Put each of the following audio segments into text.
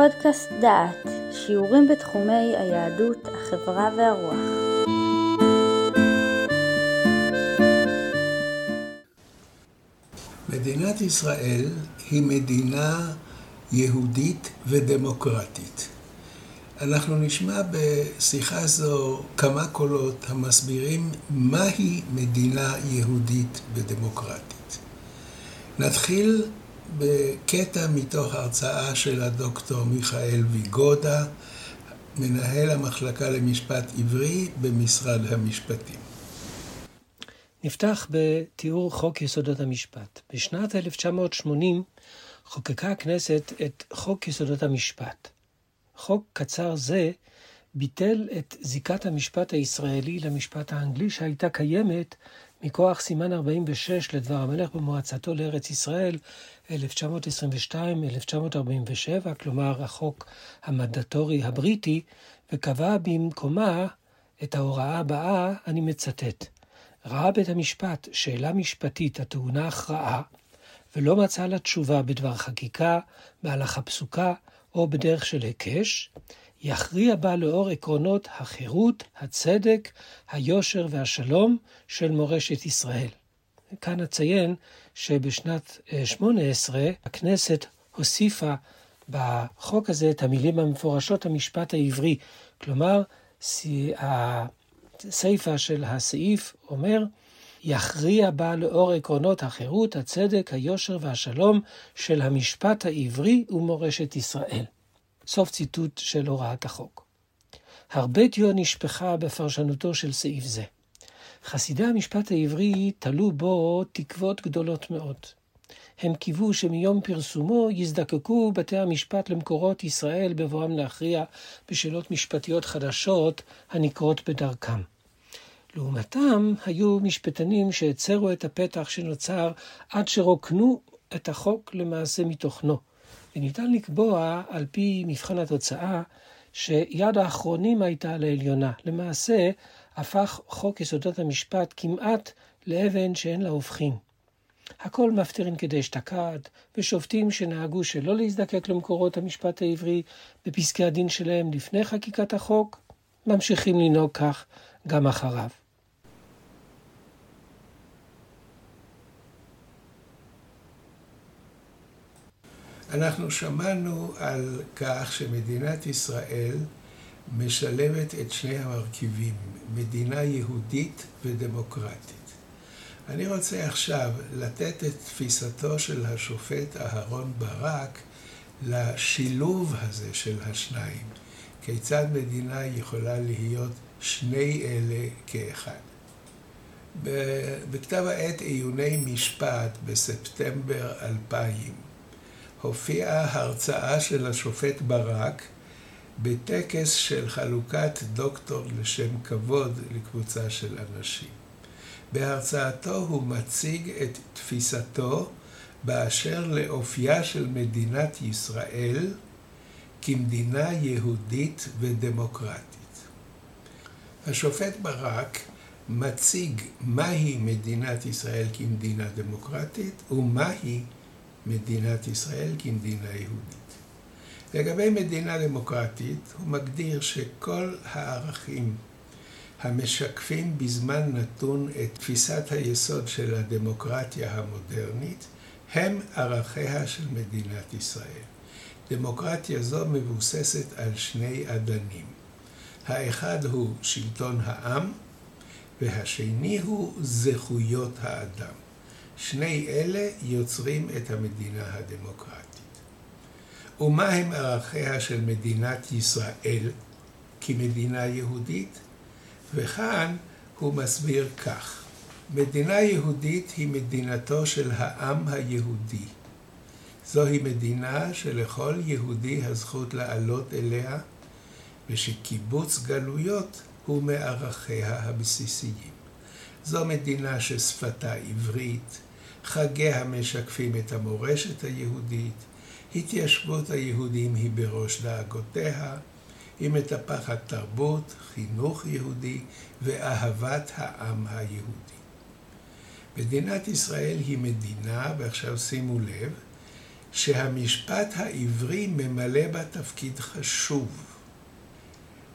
פודקאסט דעת, שיעורים בתחומי היהדות, החברה והרוח. מדינת ישראל היא מדינה יהודית ודמוקרטית. אנחנו נשמע בשיחה זו כמה קולות המסבירים מהי מדינה יהודית ודמוקרטית. נתחיל בקטע מתוך הרצאה של הדוקטור מיכאל ויגודה, מנהל המחלקה למשפט עברי במשרד המשפטים. נפתח בתיאור חוק יסודות המשפט. בשנת 1980 חוקקה הכנסת את חוק יסודות המשפט. חוק קצר זה ביטל את זיקת המשפט הישראלי למשפט האנגלי שהייתה קיימת מכוח סימן 46 לדבר המלך במועצתו לארץ ישראל 1922-1947, כלומר החוק המנדטורי הבריטי, וקבע במקומה את ההוראה הבאה, אני מצטט: ראה בית המשפט שאלה משפטית הטעונה הכרעה, ולא מצא לה תשובה בדבר חקיקה, בהלכה פסוקה או בדרך של היקש, יכריע בה לאור עקרונות החירות, הצדק, היושר והשלום של מורשת ישראל. כאן אציין שבשנת 18 אה, הכנסת הוסיפה בחוק הזה את המילים המפורשות המשפט העברי. כלומר, הסיפה של הסעיף אומר, יכריע בה לאור עקרונות החירות, הצדק, היושר והשלום של המשפט העברי ומורשת ישראל. סוף ציטוט של הוראת החוק. הרבה דיו נשפכה בפרשנותו של סעיף זה. חסידי המשפט העברי תלו בו תקוות גדולות מאוד. הם קיוו שמיום פרסומו יזדקקו בתי המשפט למקורות ישראל בבואם להכריע בשאלות משפטיות חדשות הנקרות בדרכם. לעומתם היו משפטנים שהצרו את הפתח שנוצר עד שרוקנו את החוק למעשה מתוכנו. וניתן לקבוע, על פי מבחן התוצאה, שיד האחרונים הייתה לעליונה. למעשה, הפך חוק יסודות המשפט כמעט לאבן שאין לה הופכין. הכל מפטירין כדאשתקד, ושופטים שנהגו שלא להזדקק למקורות המשפט העברי בפסקי הדין שלהם לפני חקיקת החוק, ממשיכים לנהוג כך גם אחריו. אנחנו שמענו על כך שמדינת ישראל משלבת את שני המרכיבים, מדינה יהודית ודמוקרטית. אני רוצה עכשיו לתת את תפיסתו של השופט אהרון ברק לשילוב הזה של השניים. כיצד מדינה יכולה להיות שני אלה כאחד. בכתב העת עיוני משפט בספטמבר 2000 הופיעה הרצאה של השופט ברק בטקס של חלוקת דוקטור לשם כבוד לקבוצה של אנשים. בהרצאתו הוא מציג את תפיסתו באשר לאופייה של מדינת ישראל כמדינה יהודית ודמוקרטית. השופט ברק מציג מהי מדינת ישראל כמדינה דמוקרטית ומהי מדינת ישראל כמדינה יהודית. לגבי מדינה דמוקרטית, הוא מגדיר שכל הערכים המשקפים בזמן נתון את תפיסת היסוד של הדמוקרטיה המודרנית, הם ערכיה של מדינת ישראל. דמוקרטיה זו מבוססת על שני אדנים. האחד הוא שלטון העם, והשני הוא זכויות האדם. שני אלה יוצרים את המדינה הדמוקרטית. ומה הם ערכיה של מדינת ישראל כמדינה יהודית? וכאן הוא מסביר כך: מדינה יהודית היא מדינתו של העם היהודי. זוהי מדינה שלכל יהודי הזכות לעלות אליה, ושקיבוץ גלויות הוא מערכיה הבסיסיים. זו מדינה ששפתה עברית, חגיה משקפים את המורשת היהודית, התיישבות היהודים היא בראש דאגותיה, היא מטפחת תרבות, חינוך יהודי ואהבת העם היהודי. מדינת ישראל היא מדינה, ועכשיו שימו לב, שהמשפט העברי ממלא בה תפקיד חשוב.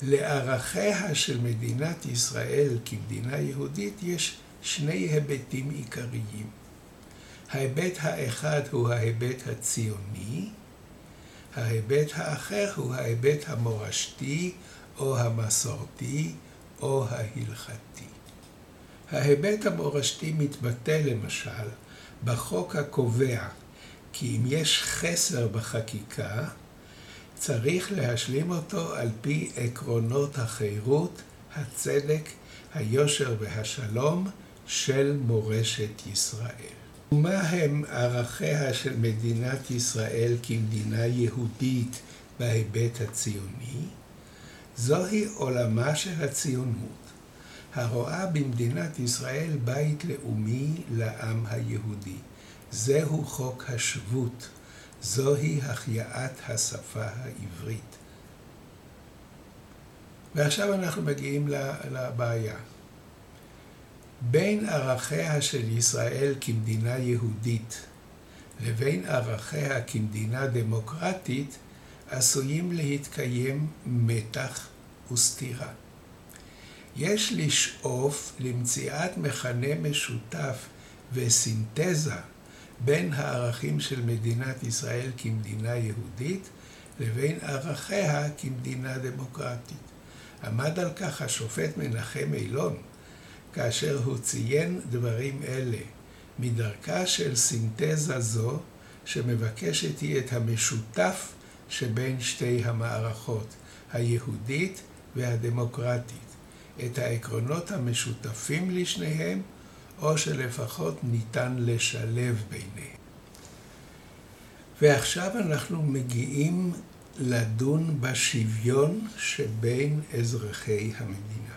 לערכיה של מדינת ישראל כמדינה יהודית יש שני היבטים עיקריים. ההיבט האחד הוא ההיבט הציוני, ההיבט האחר הוא ההיבט המורשתי או המסורתי או ההלכתי. ההיבט המורשתי מתבטא למשל בחוק הקובע כי אם יש חסר בחקיקה, צריך להשלים אותו על פי עקרונות החירות, הצדק, היושר והשלום של מורשת ישראל. מה הם ערכיה של מדינת ישראל כמדינה יהודית בהיבט הציוני? זוהי עולמה של הציונות, הרואה במדינת ישראל בית לאומי לעם היהודי. זהו חוק השבות, זוהי החייאת השפה העברית. ועכשיו אנחנו מגיעים לבעיה. בין ערכיה של ישראל כמדינה יהודית לבין ערכיה כמדינה דמוקרטית עשויים להתקיים מתח וסתירה. יש לשאוף למציאת מכנה משותף וסינתזה בין הערכים של מדינת ישראל כמדינה יהודית לבין ערכיה כמדינה דמוקרטית. עמד על כך השופט מנחם אילון כאשר הוא ציין דברים אלה, מדרכה של סינתזה זו, שמבקשת היא את המשותף שבין שתי המערכות, היהודית והדמוקרטית, את העקרונות המשותפים לשניהם, או שלפחות ניתן לשלב ביניהם. ועכשיו אנחנו מגיעים לדון בשוויון שבין אזרחי המדינה.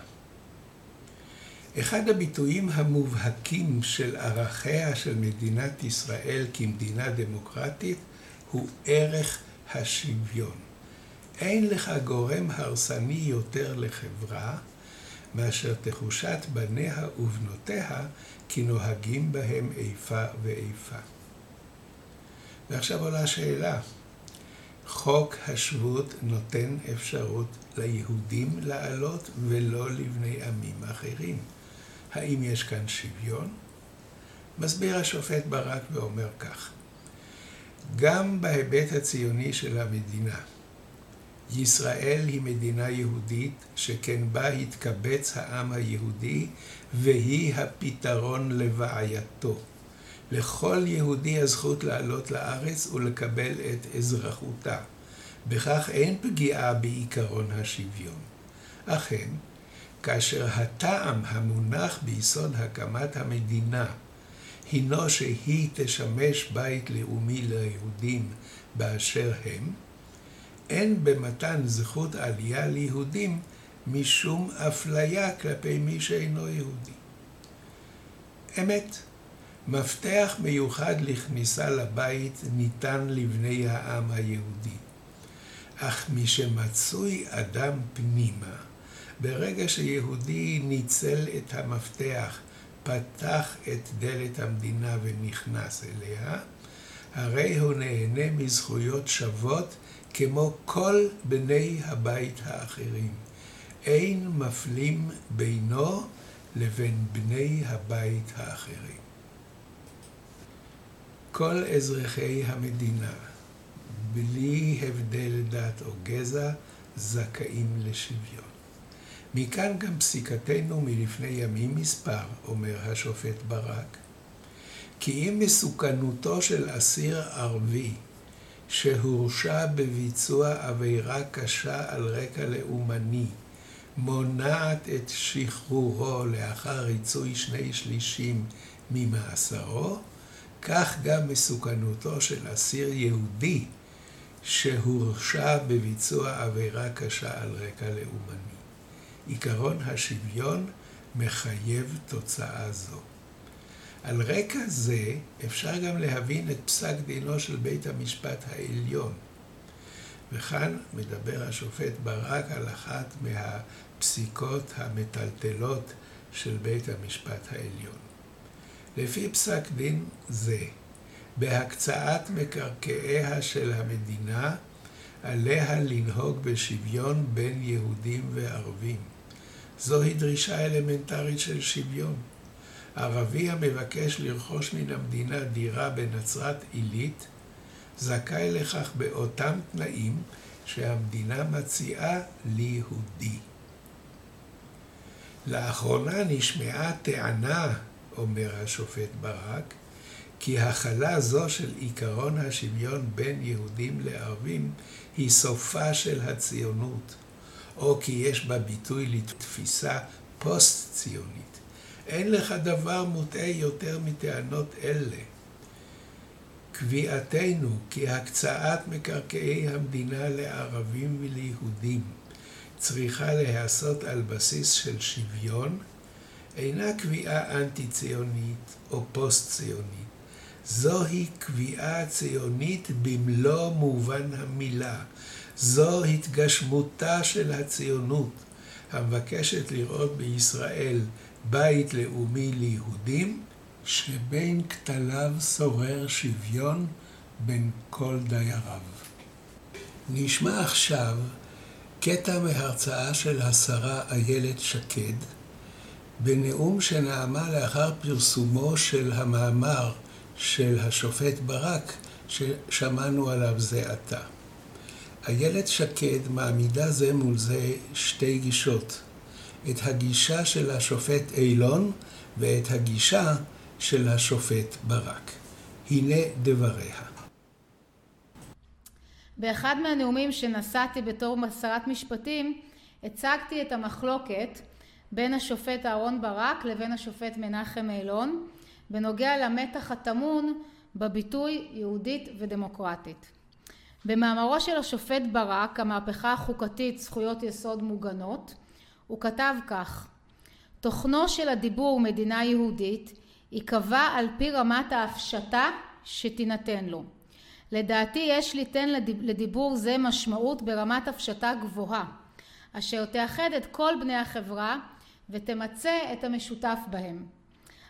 אחד הביטויים המובהקים של ערכיה של מדינת ישראל כמדינה דמוקרטית הוא ערך השוויון. אין לך גורם הרסני יותר לחברה מאשר תחושת בניה ובנותיה כי נוהגים בהם איפה ואיפה. ועכשיו עולה השאלה, חוק השבות נותן אפשרות ליהודים לעלות ולא לבני עמים אחרים. האם יש כאן שוויון? מסביר השופט ברק ואומר כך: גם בהיבט הציוני של המדינה, ישראל היא מדינה יהודית, שכן בה התקבץ העם היהודי, והיא הפתרון לבעייתו. לכל יהודי הזכות לעלות לארץ ולקבל את אזרחותה. בכך אין פגיעה בעיקרון השוויון. אכן, כאשר הטעם המונח ביסוד הקמת המדינה הינו שהיא תשמש בית לאומי ליהודים באשר הם, אין במתן זכות עלייה ליהודים משום אפליה כלפי מי שאינו יהודי. אמת, מפתח מיוחד לכניסה לבית ניתן לבני העם היהודי. אך משמצוי אדם פנימה, ברגע שיהודי ניצל את המפתח, פתח את דלת המדינה ונכנס אליה, הרי הוא נהנה מזכויות שוות כמו כל בני הבית האחרים. אין מפלים בינו לבין בני הבית האחרים. כל אזרחי המדינה, בלי הבדל דת או גזע, זכאים לשוויון. מכאן גם פסיקתנו מלפני ימים מספר, אומר השופט ברק, כי אם מסוכנותו של אסיר ערבי שהורשע בביצוע עבירה קשה על רקע לאומני, מונעת את שחרורו לאחר ריצוי שני שלישים ממאסרו, כך גם מסוכנותו של אסיר יהודי שהורשע בביצוע עבירה קשה על רקע לאומני. עקרון השוויון מחייב תוצאה זו. על רקע זה אפשר גם להבין את פסק דינו של בית המשפט העליון. וכאן מדבר השופט ברק על אחת מהפסיקות המטלטלות של בית המשפט העליון. לפי פסק דין זה, בהקצאת מקרקעיה של המדינה, עליה לנהוג בשוויון בין יהודים וערבים. זוהי דרישה אלמנטרית של שוויון. ערבי המבקש לרכוש מן המדינה דירה בנצרת עילית, זכאי לכך באותם תנאים שהמדינה מציעה ליהודי. לאחרונה נשמעה טענה, אומר השופט ברק, כי הכלה זו של עקרון השוויון בין יהודים לערבים היא סופה של הציונות, או כי יש בה ביטוי לתפיסה פוסט-ציונית. אין לך דבר מוטעה יותר מטענות אלה. קביעתנו כי הקצאת מקרקעי המדינה לערבים וליהודים צריכה להיעשות על בסיס של שוויון, אינה קביעה אנטי-ציונית או פוסט-ציונית. זוהי קביעה ציונית במלוא מובן המילה. זו התגשמותה של הציונות, המבקשת לראות בישראל בית לאומי ליהודים, שבין כתליו שורר שוויון בין כל דייריו. נשמע עכשיו קטע מהרצאה של השרה איילת שקד, בנאום שנאמה לאחר פרסומו של המאמר של השופט ברק ששמענו עליו זה עתה. איילת שקד מעמידה זה מול זה שתי גישות, את הגישה של השופט אילון ואת הגישה של השופט ברק. הנה דבריה. באחד מהנאומים שנשאתי בתור שרת משפטים, הצגתי את המחלוקת בין השופט אהרן ברק לבין השופט מנחם אילון, בנוגע למתח הטמון בביטוי יהודית ודמוקרטית. במאמרו של השופט ברק, המהפכה החוקתית זכויות יסוד מוגנות, הוא כתב כך: תוכנו של הדיבור מדינה יהודית ייקבע על פי רמת ההפשטה שתינתן לו. לדעתי יש ליתן לדיבור זה משמעות ברמת הפשטה גבוהה, אשר תאחד את כל בני החברה ותמצה את המשותף בהם.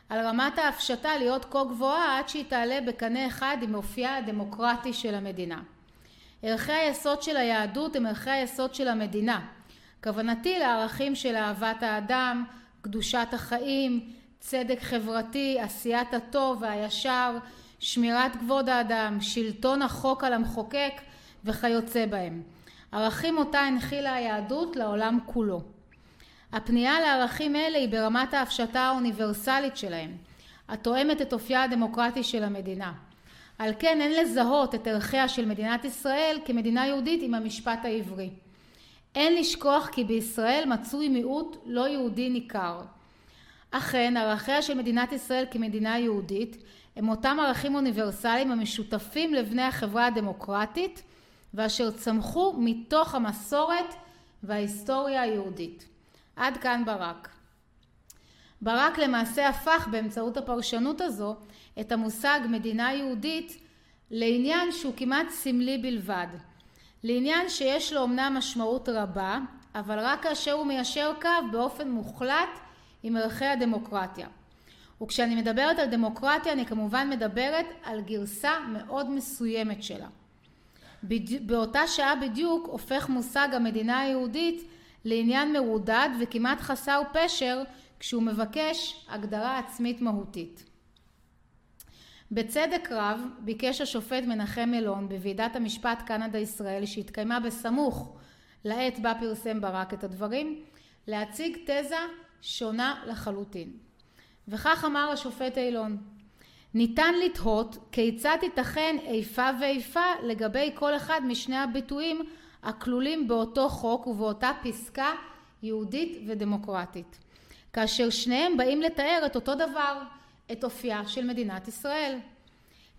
על רמת ההפשטה להיות כה גבוהה עד שהיא תעלה בקנה אחד עם אופייה הדמוקרטי של המדינה. ערכי היסוד של היהדות הם ערכי היסוד של המדינה. כוונתי לערכים של אהבת האדם, קדושת החיים, צדק חברתי, עשיית הטוב והישר, שמירת כבוד האדם, שלטון החוק על המחוקק וכיוצא בהם. ערכים אותה הנחילה היהדות לעולם כולו. הפנייה לערכים אלה היא ברמת ההפשטה האוניברסלית שלהם, התואמת את אופייה הדמוקרטי של המדינה. על כן אין לזהות את ערכיה של מדינת ישראל כמדינה יהודית עם המשפט העברי. אין לשכוח כי בישראל מצוי מיעוט לא יהודי ניכר. אכן ערכיה של מדינת ישראל כמדינה יהודית הם אותם ערכים אוניברסליים המשותפים לבני החברה הדמוקרטית ואשר צמחו מתוך המסורת וההיסטוריה היהודית. עד כאן ברק. ברק למעשה הפך באמצעות הפרשנות הזו את המושג מדינה יהודית לעניין שהוא כמעט סמלי בלבד. לעניין שיש לו אמנם משמעות רבה, אבל רק כאשר הוא מיישר קו באופן מוחלט עם ערכי הדמוקרטיה. וכשאני מדברת על דמוקרטיה אני כמובן מדברת על גרסה מאוד מסוימת שלה. באותה שעה בדיוק הופך מושג המדינה היהודית לעניין מרודד וכמעט חסר פשר כשהוא מבקש הגדרה עצמית מהותית. בצדק רב ביקש השופט מנחם אלון בוועידת המשפט קנדה ישראל שהתקיימה בסמוך לעת בה פרסם ברק את הדברים להציג תזה שונה לחלוטין. וכך אמר השופט אילון ניתן לתהות כיצד תיתכן איפה ואיפה לגבי כל אחד משני הביטויים הכלולים באותו חוק ובאותה פסקה יהודית ודמוקרטית כאשר שניהם באים לתאר את אותו דבר את אופייה של מדינת ישראל.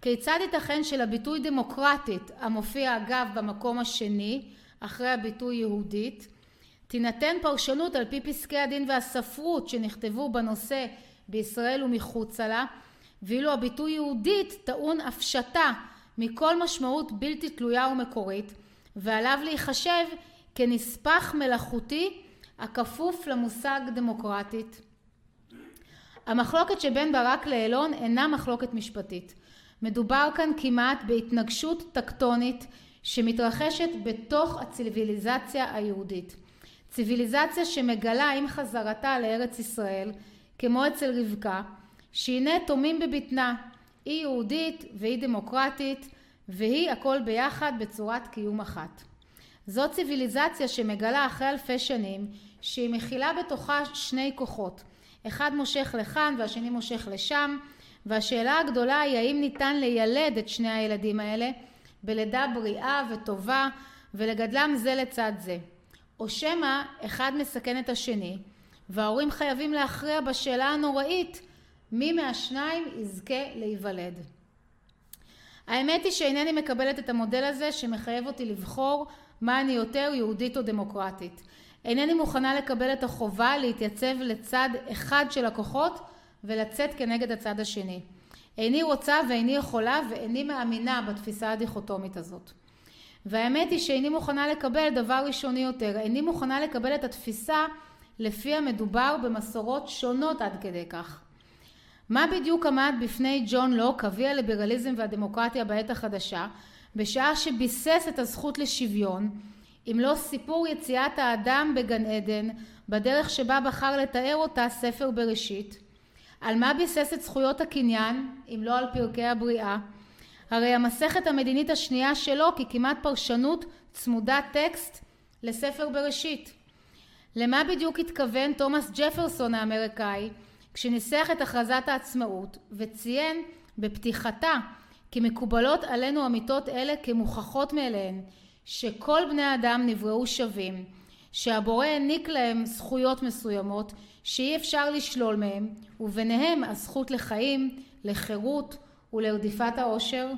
כיצד ייתכן שלביטוי דמוקרטית המופיע אגב במקום השני אחרי הביטוי יהודית תינתן פרשנות על פי פסקי הדין והספרות שנכתבו בנושא בישראל ומחוצה לה ואילו הביטוי יהודית טעון הפשטה מכל משמעות בלתי תלויה ומקורית ועליו להיחשב כנספח מלאכותי הכפוף למושג דמוקרטית. המחלוקת שבין ברק לאלון אינה מחלוקת משפטית. מדובר כאן כמעט בהתנגשות טקטונית שמתרחשת בתוך הציוויליזציה היהודית. ציוויליזציה שמגלה עם חזרתה לארץ ישראל, כמו אצל רבקה, שהנה תומים בבטנה, היא יהודית והיא דמוקרטית, והיא הכל ביחד בצורת קיום אחת. זו ציוויליזציה שמגלה אחרי אלפי שנים שהיא מכילה בתוכה שני כוחות, אחד מושך לכאן והשני מושך לשם, והשאלה הגדולה היא האם ניתן לילד את שני הילדים האלה בלידה בריאה וטובה ולגדלם זה לצד זה. או שמא אחד מסכן את השני וההורים חייבים להכריע בשאלה הנוראית מי מהשניים יזכה להיוולד. האמת היא שאינני מקבלת את המודל הזה שמחייב אותי לבחור מה אני יותר יהודית או דמוקרטית. אינני מוכנה לקבל את החובה להתייצב לצד אחד של הכוחות ולצאת כנגד הצד השני. איני רוצה ואיני יכולה ואיני מאמינה בתפיסה הדיכוטומית הזאת. והאמת היא שאיני מוכנה לקבל דבר ראשוני יותר, איני מוכנה לקבל את התפיסה לפיה מדובר במסורות שונות עד כדי כך. מה בדיוק עמד בפני ג'ון לוק, אבי הליברליזם והדמוקרטיה בעת החדשה, בשעה שביסס את הזכות לשוויון, אם לא סיפור יציאת האדם בגן עדן, בדרך שבה בחר לתאר אותה ספר בראשית? על מה ביסס את זכויות הקניין, אם לא על פרקי הבריאה? הרי המסכת המדינית השנייה שלו כמעט פרשנות צמודת טקסט לספר בראשית. למה בדיוק התכוון תומאס ג'פרסון האמריקאי כשניסח את הכרזת העצמאות וציין בפתיחתה כי מקובלות עלינו אמיתות אלה כמוכחות מאליהן שכל בני האדם נבראו שווים שהבורא העניק להם זכויות מסוימות שאי אפשר לשלול מהם וביניהם הזכות לחיים, לחירות ולרדיפת העושר?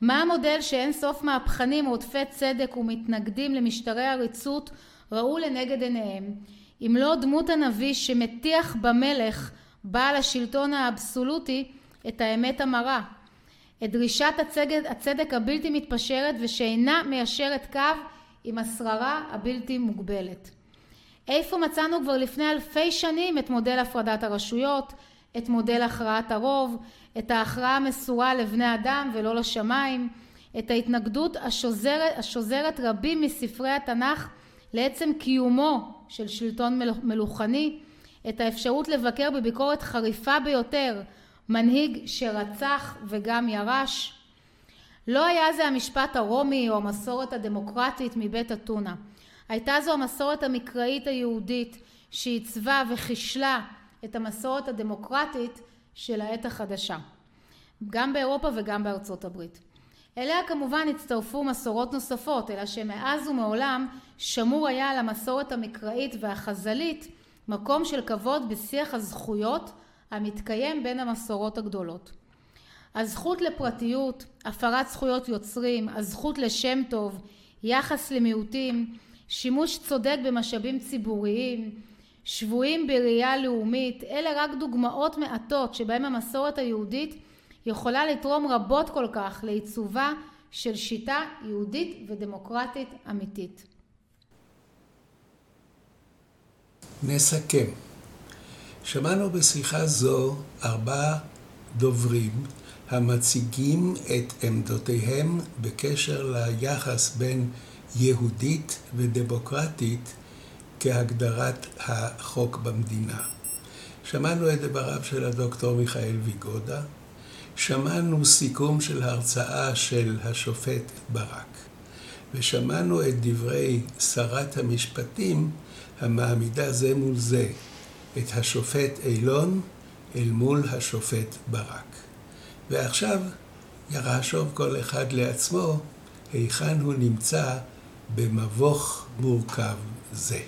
מה המודל שאין סוף מהפכנים רודפי צדק ומתנגדים למשטרי עריצות ראו לנגד עיניהם אם לא דמות הנביא שמטיח במלך בעל השלטון האבסולוטי את האמת המרה את דרישת הצדק, הצדק הבלתי מתפשרת ושאינה מיישרת קו עם השררה הבלתי מוגבלת. איפה מצאנו כבר לפני אלפי שנים את מודל הפרדת הרשויות, את מודל הכרעת הרוב, את ההכרעה המסורה לבני אדם ולא לשמיים, את ההתנגדות השוזרת, השוזרת רבים מספרי התנ"ך לעצם קיומו של שלטון מלוכני, את האפשרות לבקר בביקורת חריפה ביותר מנהיג שרצח וגם ירש. לא היה זה המשפט הרומי או המסורת הדמוקרטית מבית אתונה. הייתה זו המסורת המקראית היהודית שעיצבה וחישלה את המסורת הדמוקרטית של העת החדשה, גם באירופה וגם בארצות הברית. אליה כמובן הצטרפו מסורות נוספות, אלא שמאז ומעולם שמור היה על המסורת המקראית והחז"לית מקום של כבוד בשיח הזכויות המתקיים בין המסורות הגדולות. הזכות לפרטיות, הפרת זכויות יוצרים, הזכות לשם טוב, יחס למיעוטים, שימוש צודק במשאבים ציבוריים, שבויים בראייה לאומית, אלה רק דוגמאות מעטות שבהם המסורת היהודית יכולה לתרום רבות כל כך לעיצובה של שיטה יהודית ודמוקרטית אמיתית. נסכם. שמענו בשיחה זו ארבעה דוברים המציגים את עמדותיהם בקשר ליחס בין יהודית ודמוקרטית כהגדרת החוק במדינה. שמענו את דבריו של הדוקטור מיכאל ויגודה, שמענו סיכום של הרצאה של השופט ברק, ושמענו את דברי שרת המשפטים המעמידה זה מול זה את השופט אילון אל מול השופט ברק. ועכשיו יחשוב כל אחד לעצמו היכן הוא נמצא במבוך מורכב זה.